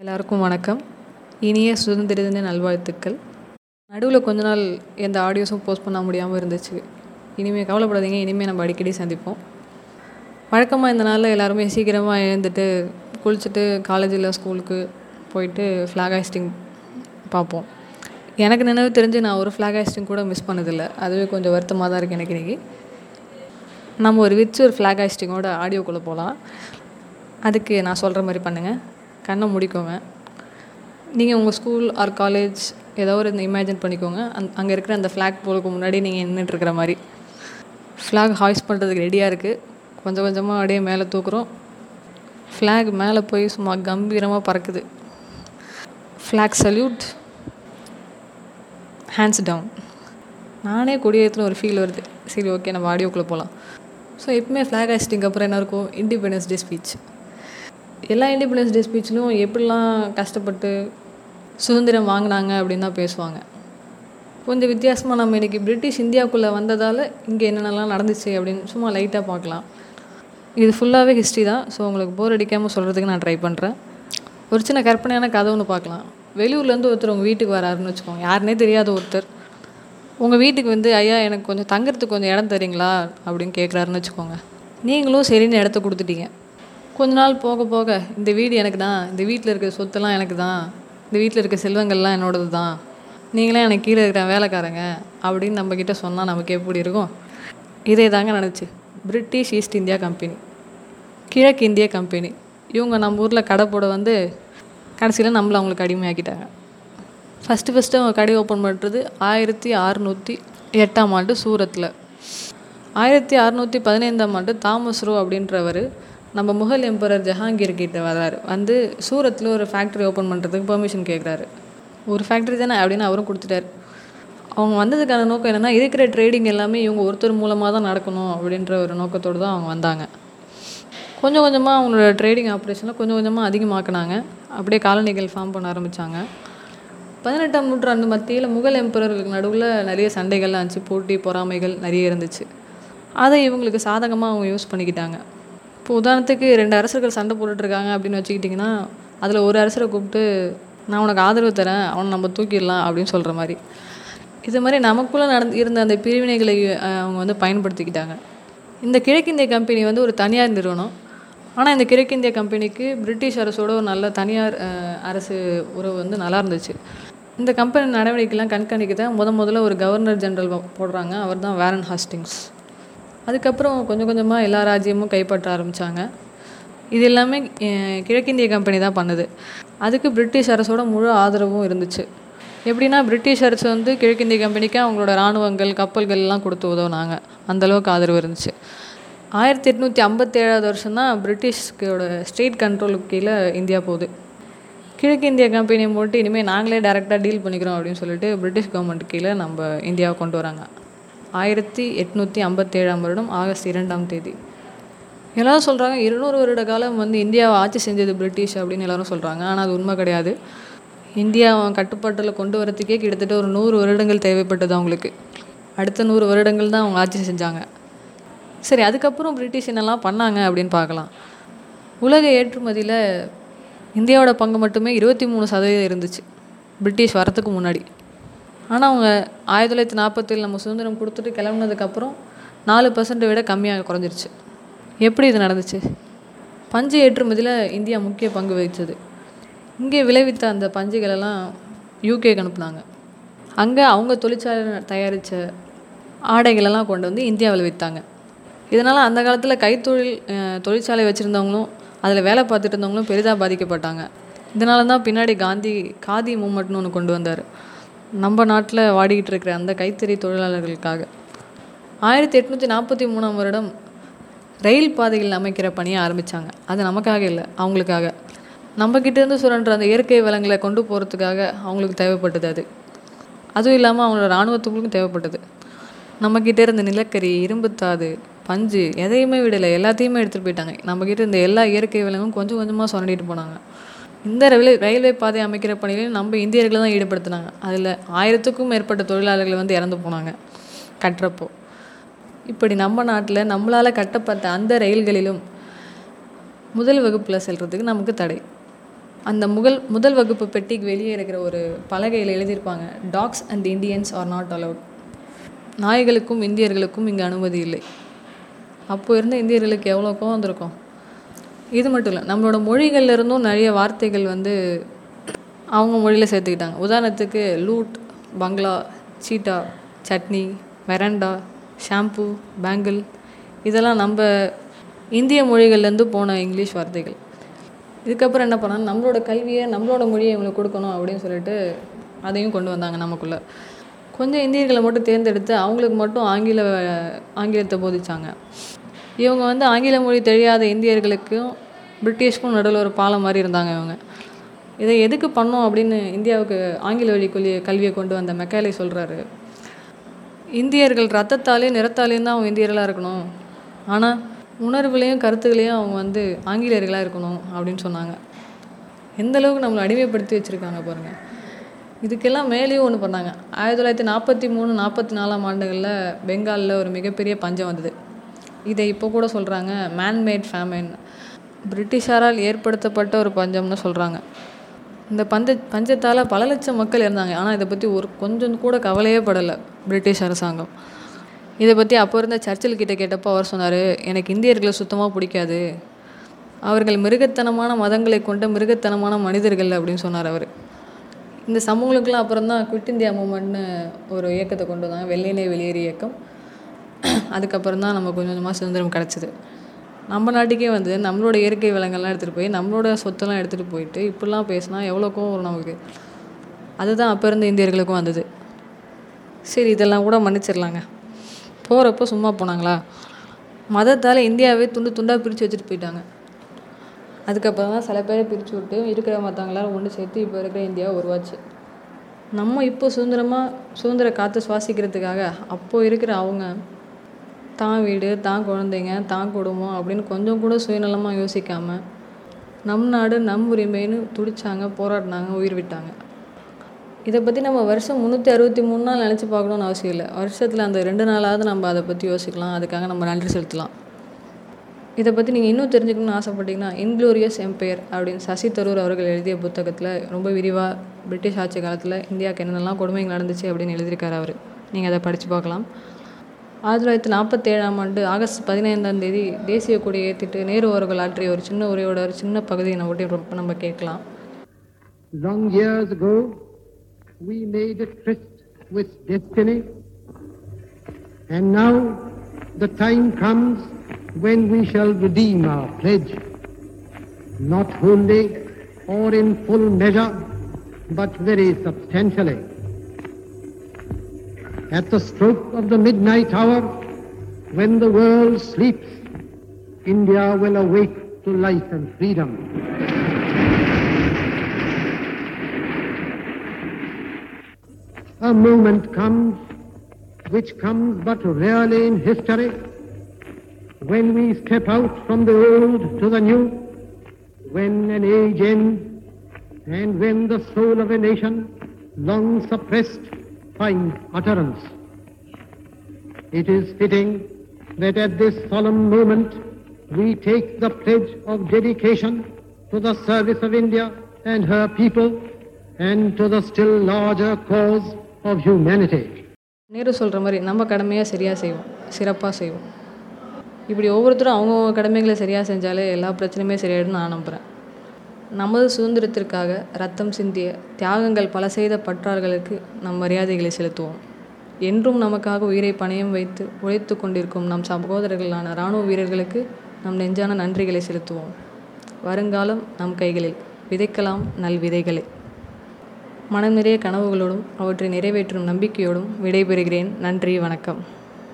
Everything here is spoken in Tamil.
எல்லாருக்கும் வணக்கம். இனிய சுதந்திர தின நல்வாழ்த்துக்கள். நடுவில் கொஞ்ச நாள் எந்த ஆடியோஸும் போஸ்ட் பண்ண முடியாமல் இருந்துச்சு. இனிமேல் கவலைப்படாதீங்க இனிமேல் நம்ம அடிக்கடி சந்திப்போம். வழக்கமாக இந்த நாளில் எல்லாருமே சீக்கிரமாக எழுந்துட்டு குளிச்சுட்டு காலேஜில் ஸ்கூலுக்கு போயிட்டு ஃப்ளாக் ஹாய்ஸ்டிங் பார்ப்போம் எனக்கு நினைவு தெரிஞ்சு நான் ஒரு ஃப்ளாக் ஹாய்ஸ்டிங் கூட மிஸ் பண்ணதில்லை. அதுவே கொஞ்சம் வருத்தமாக தான் இருக்குது எனக்கு இன்றைக்கி நம்ம ஒரு விச்சு ஒரு ஃப்ளாக் ஹாய்ஸ்டிங்கோட ஆடியோக்குள்ளே போகலாம் அதுக்கு நான் சொல்கிற மாதிரி பண்ணுங்கள் கண்ணை முடிக்கோங்க. நீங்கள் உங்கள் ஸ்கூல் ஆர் காலேஜ் ஏதோ ஒரு இமேஜின் பண்ணிக்கோங்க. அந் அங்கே இருக்கிற அந்த ஃப்ளாக் போலுக்கு முன்னாடி நீங்கள் நின்றுட்டுருக்கிற மாதிரி. ஃப்ளாக் ஹாய்ஸ்ட் பண்ணுறதுக்கு ரெடியாக இருக்குது கொஞ்சம் கொஞ்சமாக அப்படியே மேலே தூக்குறோம். ஃப்ளாக் மேலே போய் சும்மா கம்பீரமாக பறக்குது. ஃப்ளாக் சல்யூட் ஹேண்ட்ஸ் டவுன் நானே கொடியேற்றின ஒரு ஃபீல் வருது. சரி ஓகே நம்ம ஆடியோக்குள்ளே போகலாம் ஸோ எப்பவுமே ஃப்ளாக் ஹாஸ்டிங் அப்புறம் என்ன இருக்கும்? இண்டிபெண்டன்ஸ் டே ஸ்பீச் எல்லா இண்டிபெண்டன்ஸ் டே ஸ்பீச்லையும் எப்படிலாம் கஷ்டப்பட்டு சுதந்திரம் வாங்கினாங்க அப்படின்னு தான் பேசுவாங்க. கொஞ்சம் வித்தியாசமாக நம்ம இன்றைக்கி பிரிட்டிஷ் இந்தியாவுக்குள்ளே வந்ததால் இங்கே என்னென்னலாம் நடந்துச்சு அப்படின்னு சும்மா லைட்டாக பார்க்கலாம். இது ஃபுல்லாகவே ஹிஸ்ட்ரி தான். ஸோ உங்களுக்கு போர் அடிக்காமல் சொல்கிறதுக்கு நான் ட்ரை பண்ணுறேன் ஒரு சின்ன கற்பனையான கதை ஒன்று பார்க்கலாம். வெளியூர்லேருந்து ஒருத்தர் உங்கள் வீட்டுக்கு வராருன்னு வச்சுக்கோங்க. யாருனே தெரியாத ஒருத்தர். உங்கள் வீட்டுக்கு வந்து ஐயா எனக்கு கொஞ்சம் தங்குறதுக்கு கொஞ்சம் இடம் தரீங்களா? அப்படின்னு கேட்குறாருன்னு வச்சுக்கோங்க. நீங்களும் சரின்னு இடத்த கொடுத்துட்டீங்க. கொஞ்ச நாள் போக போக இந்த வீடு எனக்கு தான் இந்த வீட்டில் இருக்க சொத்தெல்லாம் எனக்கு தான் இந்த வீட்டில் இருக்க செல்வங்கள்லாம் என்னோடது தான் நீங்களே எனக்கு கீழே இருக்கிற வேலைக்காரங்க அப்படின்னு நம்மக்கிட்ட சொன்னால் நமக்கு எப்படி இருக்கும்? இதே தாங்க நினச்சி பிரிட்டிஷ் ஈஸ்ட் இந்தியா கம்பெனி கிழக்கு இந்திய கம்பெனி இவங்க நம்ம ஊரில் கடை போட வந்து கடைசியில் நம்மளை அவங்களுக்கு அடிமையாக்கிட்டாங்க. ஃபஸ்ட்டு ஃபஸ்ட்டு அவங்க கடை ஓப்பன் பண்ணுறது ஆயிரத்தி அறுநூற்றி எட்டாம் ஆண்டு சூரத்தில். ஆயிரத்தி அறுநூற்றி பதினைந்தாம் ஆண்டு தாமஸ் ரோ அப்படின்றவர் நம்ம முகல் எம்பரர் ஜஹாங்கீர் கிட்ட வர்றாரு வந்து சூரத்தில் ஒரு ஃபேக்ட்ரி ஓப்பன் பண்ணுறதுக்கு பெர்மிஷன் கேட்குறாரு ஒரு ஃபேக்ட்ரி தானே அப்படின்னு அவரும் கொடுத்துட்டாரு. அவங்க வந்ததுக்கான நோக்கம் என்னென்னா இருக்கிற ட்ரேடிங் எல்லாமே இவங்க ஒருத்தர் மூலமாக தான் நடக்கணும் அப்படின்ற ஒரு நோக்கத்தோடு தான் அவங்க வந்தாங்க. கொஞ்சம் கொஞ்சமாக அவங்களோட ட்ரேடிங் ஆப்ரேஷனை கொஞ்சம் கொஞ்சமாக அதிகமாக்குனாங்க. அப்படியே காலனிகள் ஃபார்ம் பண்ண ஆரம்பித்தாங்க பதினெட்டாம் நூற்றாண்டு மத்தியில் முகல் எம்பரர்களுக்கு நடுவில் நிறைய சண்டைகள்லாம் இருந்துச்சு போட்டி பொறாமைகள் நிறைய இருந்துச்சு. அதை இவங்களுக்கு சாதகமாக அவங்க யூஸ் பண்ணிக்கிட்டாங்க. இப்போ உதாரணத்துக்கு ரெண்டு அரசர்கள் சண்டை போட்டுட்ருக்காங்க அப்படின்னு வச்சுக்கிட்டிங்கன்னா அதில் ஒரு அரசரை கூப்பிட்டு நான் உனக்கு ஆதரவு தரேன் அவனை நம்ம தூக்கிடலாம் அப்படின்னு சொல்கிற மாதிரி. இது மாதிரி நமக்குள்ளே நடந்து இருந்த அந்த பிரிவினைகளை அவங்க வந்து பயன்படுத்திக்கிட்டாங்க. இந்த கிழக்கிந்திய கம்பெனி வந்து ஒரு தனியார் நிறுவனம். ஆனால் இந்த கிழக்கிந்திய கம்பெனிக்கு பிரிட்டிஷ் அரசோட ஒரு நல்ல தனியார் அரசு உறவு வந்து நல்லா இருந்துச்சு. இந்த கம்பெனி நடவடிக்கைலாம் கண்காணிக்க தான் முத முதல்ல ஒரு கவர்னர் ஜெனரல் போடுறாங்க. அவர் தான் வேரன் ஹாஸ்டிங்ஸ். அதுக்கப்புறம் கொஞ்சம் கொஞ்சமாக எல்லா ராஜ்யமும் கைப்பற்ற ஆரம்பித்தாங்க இது எல்லாமே கிழக்கிந்திய கம்பெனி தான் பண்ணுது. அதுக்கு பிரிட்டிஷ் அரசோட முழு ஆதரவும் இருந்துச்சு. எப்படின்னா பிரிட்டிஷ் அரசு வந்து கிழக்கிந்திய கம்பெனிக்கு அவங்களோட இராணுவங்கள் கப்பல்கள்லாம் கொடுத்து உதவுனாங்க. அந்தளவுக்கு ஆதரவு இருந்துச்சு. ஆயிரத்தி எட்நூற்றி ஐம்பத்தேழாவது வருஷம் தான் பிரிட்டிஷ்கோட ஸ்டேட் கண்ட்ரோலுக்கு கீழே இந்தியா போகுது. கிழக்கிந்திய கம்பெனியை போட்டு இனிமேல் நாங்களே டேரெக்டாக டீல் பண்ணிக்கிறோம் அப்படின்னு சொல்லிட்டு பிரிட்டிஷ் கவர்மெண்ட் கீழே நம்ம இந்தியாவை கொண்டு வராங்க. ஆயிரத்தி எட்நூற்றி ஐம்பத்தேழாம் வருடம் ஆகஸ்ட் இரண்டாம் தேதி. எல்லோரும் சொல்கிறாங்க இருநூறு வருட காலம் வந்து இந்தியாவை ஆட்சி செஞ்சது பிரிட்டிஷ் அப்படின்னு எல்லோரும் சொல்கிறாங்க ஆனால் அது உண்மை கிடையாது. இந்தியா கட்டுப்பாட்டில் கொண்டு வரத்துக்கே கிட்டத்தட்ட ஒரு நூறு வருடங்கள் தேவைப்பட்டது அவங்களுக்கு. அடுத்த நூறு வருடங்கள் தான் அவங்க ஆட்சி செஞ்சாங்க. சரி அதுக்கப்புறம் பிரிட்டிஷ் என்னெல்லாம் பண்ணாங்க அப்படின்னு பார்க்கலாம். உலக ஏற்றுமதியில் இந்தியாவோட பங்கு மட்டுமே இருபத்தி மூணு சதவீதம் இருந்துச்சு. பிரிட்டிஷ் வரத்துக்கு முன்னாடி. ஆனால் அவங்க ஆயிரத்தி தொள்ளாயிரத்தி நாற்பத்தேழு நம்ம சுதந்திரம் கொடுத்துட்டு கிளம்புனதுக்கப்புறம் நாலு பர்சன்ட்டை விட கம்மியாக குறைஞ்சிருச்சு. எப்படி இது நடந்துச்சு? பஞ்சு ஏற்றுமதியில் இந்தியா முக்கிய பங்கு வகித்தது இங்கே விளைவித்த அந்த பஞ்சுகளெல்லாம் யூகேக்கு அனுப்புனாங்க. அங்கே அவங்க தொழிற்சாலை தயாரித்த ஆடைகளெல்லாம் கொண்டு வந்து இந்தியாவில் விற்றாங்க இதனால் அந்த காலத்தில் கைத்தொழில் தொழிற்சாலை வச்சுருந்தவங்களும் அதில் வேலை பார்த்துட்டு இருந்தவங்களும் பெரிதாக பாதிக்கப்பட்டாங்க. இதனால தான் பின்னாடி காந்தி காதி மூமெண்ட்னு ஒன்று கொண்டு வந்தார். நம்ம நாட்டில் வாடிக்கிட்டு இருக்கிற அந்த கைத்தறி தொழிலாளர்களுக்காக. ஆயிரத்தி எட்நூற்றி நாற்பத்தி மூணாம் வருடம் ரயில் பாதையில் அமைக்கிற பணியை ஆரம்பித்தாங்க அது நமக்காக இல்லை அவங்களுக்காக. நம்மக்கிட்டேருந்து சுரன்ற அந்த இயற்கை வளங்களை கொண்டு போகிறதுக்காக அவங்களுக்கு தேவைப்பட்டது அது. அதுவும் இல்லாமல் அவங்களோட இராணுவத்துக்கும் தேவைப்பட்டது. நம்மக்கிட்ட இருந்த நிலக்கரி இரும்புத்தாது பஞ்சு எதையுமே விடலை எல்லாத்தையுமே எடுத்துகிட்டு போயிட்டாங்க. நம்மக்கிட்ட இருந்த எல்லா இயற்கை வளங்களும் கொஞ்சம் கொஞ்சமாக சுரண்டிட்டு போனாங்க. இந்த ரயில்வே ரயில்வே பாதை அமைக்கிற பணியிலையும் நம்ம இந்தியர்களை தான் ஈடுபடுத்தினாங்க. அதில் ஆயிரத்துக்கும் மேற்பட்ட தொழிலாளர்கள் வந்து இறந்து போனாங்க கட்டுறப்போ. இப்படி நம்ம நாட்டில் நம்மளால் கட்டப்பட்ட அந்த ரயில்களிலும் முதல் வகுப்பில் செல்கிறதுக்கு நமக்கு தடை. அந்த முதல் முதல் வகுப்பு பெட்டிக்கு வெளியே இருக்கிற ஒரு பலகையில் எழுதியிருப்பாங்க dogs and Indians are not allowed நாய்களுக்கும் இந்தியர்களுக்கும் இங்கே அனுமதி இல்லை. அப்போ இருந்த இந்தியர்களுக்கு எவ்வளோ கோவம் வந்திருக்கும்? இது மட்டும் இல்லை நம்மளோட மொழிகள்லேருந்தும் நிறைய வார்த்தைகள் வந்து அவங்க மொழியில் சேர்த்துக்கிட்டாங்க. உதாரணத்துக்கு loot bungalow cheetah chutney veranda shampoo bangle இதெல்லாம் நம்ம இந்திய மொழிகள்லேருந்து போன இங்கிலீஷ் வார்த்தைகள். இதுக்கப்புறம் என்ன பண்ணால் நம்மளோட கல்வியை நம்மளோட மொழியை இவங்களுக்கு கொடுக்கணும் அப்படின்னு சொல்லிட்டு அதையும் கொண்டு வந்தாங்க நமக்குள்ளே. கொஞ்சம் இந்தியர்களை மட்டும் தேர்ந்தெடுத்து அவங்களுக்கு மட்டும் ஆங்கில ஆங்கிலத்தை போதிச்சாங்க. இவங்க வந்து ஆங்கில மொழி தெரியாத இந்தியர்களுக்கும் பிரிட்டிஷ்க்கும் நடுவில் ஒரு பாலம் மாதிரி இருந்தாங்க இவங்க. இதை எதுக்கு பண்ணோம் அப்படின்னு இந்தியாவுக்கு ஆங்கில வழி கொல்லி கல்வியை கொண்டு வந்த மெக்காலே சொல்கிறாரு இந்தியர்கள் ரத்தத்தாலேயும் நிறத்தாலேயும் தான் அவங்க இந்தியர்களாக இருக்கணும். ஆனால் உணர்வுலையும் கருத்துக்களையும் அவங்க வந்து ஆங்கிலேயர்களாக இருக்கணும் அப்படின்னு சொன்னாங்க. எந்த அளவுக்கு நம்மளை அடிமைப்படுத்தி வச்சுருக்காங்க பாருங்கள் இதுக்கெல்லாம் மேலேயும் ஒன்று பண்ணாங்க. ஆயிரத்தி தொள்ளாயிரத்தி நாற்பத்தி மூணு நாற்பத்தி நாலாம் ஆண்டுகளில் பெங்காலில் ஒரு மிகப்பெரிய பஞ்சம் வந்தது. இதை இப்போ கூட சொல்கிறாங்க மேன்மேட் ஃபேமின் பிரிட்டிஷாரால் ஏற்படுத்தப்பட்ட ஒரு பஞ்சம்னு சொல்கிறாங்க இந்த பஞ்ச பஞ்சத்தால் பல லட்சம் மக்கள் இருந்தாங்க ஆனால் இதை பற்றி ஒரு கொஞ்சம் கூட கவலையே படலை பிரிட்டிஷ் அரசாங்கம். இதை பற்றி அப்போ இருந்த சர்ச்சில் கிட்டே கேட்டப்போ அவர் சொன்னார் எனக்கு இந்தியர்களை சுத்தமாக பிடிக்காது. அவர்கள் மிருகத்தனமான மதங்களை கொண்ட மிருகத்தனமான மனிதர்கள் அப்படின்னு சொன்னார் அவர். இந்த சமூகங்களுக்கெல்லாம் அப்புறம் தான் குவிட் இந்தியா மூமெண்ட்னு ஒரு இயக்கத்தை கொண்டு வந்தாங்க. வெள்ளையிலே வெளியேறு இயக்கம். அதுக்கப்புறம் தான் நம்ம கொஞ்சம் கொஞ்சமாக சுதந்திரம் கிடச்சிது. நம்ம நாட்டுக்கே வந்து நம்மளோட இயற்கை வளங்கள்லாம் எடுத்துகிட்டு போய் நம்மளோட சொத்தெல்லாம் எடுத்துகிட்டு போயிட்டு இப்படிலாம் பேசினா எவ்வளோ கோவம் வரும் நமக்கு. அதுதான் அப்போ இருந்த இந்தியர்களுக்கும் வந்தது. சரி இதெல்லாம் கூட மன்னிச்சிடலாங்க. போகிறப்போ சும்மா போனாங்களா? மதத்தால் இந்தியாவே துண்டு துண்டாக பிரித்து வச்சுட்டு போயிட்டாங்க. அதுக்கப்புறம் தான் சில பேரை பிரித்து விட்டு இருக்கிற மற்றவங்களாம் ஒன்று சேர்த்து இப்போ இருக்கிற இந்தியா உருவாச்சு. நம்ம இப்போ சுதந்திரமாக சுதந்திர காற்று சுவாசிக்கிறதுக்காக அப்போது இருக்கிற அவங்க தான் வீடு தான் குழந்தைங்க தான் குடும்பம் அப்படின்னு கொஞ்சம் கூட சுயநலமாக யோசிக்காமல் நம் நாடு நம் உரிமைன்னு துடிச்சாங்க போராடினாங்க உயிர் விட்டாங்க. இதை பற்றி நம்ம வருஷம் முந்நூற்றி அறுபத்தி மூணு நாள் நினச்சி பார்க்கணுன்னு அவசியம் இல்லை. வருஷத்தில் அந்த ரெண்டு நாளாவது நம்ம அதை பற்றி யோசிக்கலாம். அதுக்காக நம்ம நன்றி செலுத்தலாம். இதை பற்றி நீங்கள் இன்னும் தெரிஞ்சுக்கணும்னு ஆசைப்பட்டீங்கன்னா இன்க்ளோரியஸ் எம்பையர் அப்படின்னு சசி தரூர் அவர்கள் எழுதிய புத்தகத்தில் ரொம்ப விரிவாக பிரிட்டிஷ் ஆட்சி காலத்தில் இந்தியாவுக்கு என்னென்னலாம் கொடுமைகள் நடந்துச்சு அப்படின்னு எழுதியிருக்காரு அவர். நீங்கள் அதை படித்து பார்க்கலாம். ஆயிரத்தி தொள்ளாயிரத்தி நாற்பத்தேழாம் ஆண்டு ஆகஸ்ட் பதினைந்தாம் தேதி தேசிய கொடி ஏற்றிட்டு நேரு அவர்கள் ஆற்றிய ஒரு சின்ன உரையோட ஒரு சின்ன பகுதியை நம்ம ஒட்டி நம்ம கேட்கலாம் Long years ago, we made a tryst with destiny, and now the time comes when we shall redeem our pledge, not wholly or in full measure, but very substantially. At the stroke of the midnight hour, when the world sleeps, India will awake to life and freedom. A moment comes which comes but rarely in history when we step out from the old to the new, when an age ends, and when the soul of a nation, long suppressed, finds utterance. It is fitting that at this solemn moment we take the pledge of dedication to the service of India and her people and to the still larger cause of humanity. Nehru சொல்கிற மாதிரி நம்ம கடமையை சரியாக செய்வோம் சிறப்பாக செய்வோம் இப்படி ஒவ்வொருத்தரும் அவங்கவுங்க கடமைகளை சரியாக செஞ்சாலே எல்லா பிரச்சனையுமே சரியாயிடும்னு நான் நம்புகிறேன் நமது சுதந்திரத்திற்காக ரத்தம் சிந்திய தியாகங்கள் பல செய்த பற்றார்களுக்கு நம் மரியாதைகளை செலுத்துவோம். என்றும் நமக்காக உயிரை பணயம் வைத்து உழைத்து கொண்டிருக்கும் நம் சகோதரர்களான இராணுவ வீரர்களுக்கு நம் நெஞ்சான நன்றிகளை செலுத்துவோம். வருங்காலம் நம் கைகளில் விதைக்கலாம் நல் விதைகளை. மனம் நிறைய கனவுகளோடும் அவற்றை நிறைவேற்றும் நம்பிக்கையோடும் விடைபெறுகிறேன். நன்றி வணக்கம்.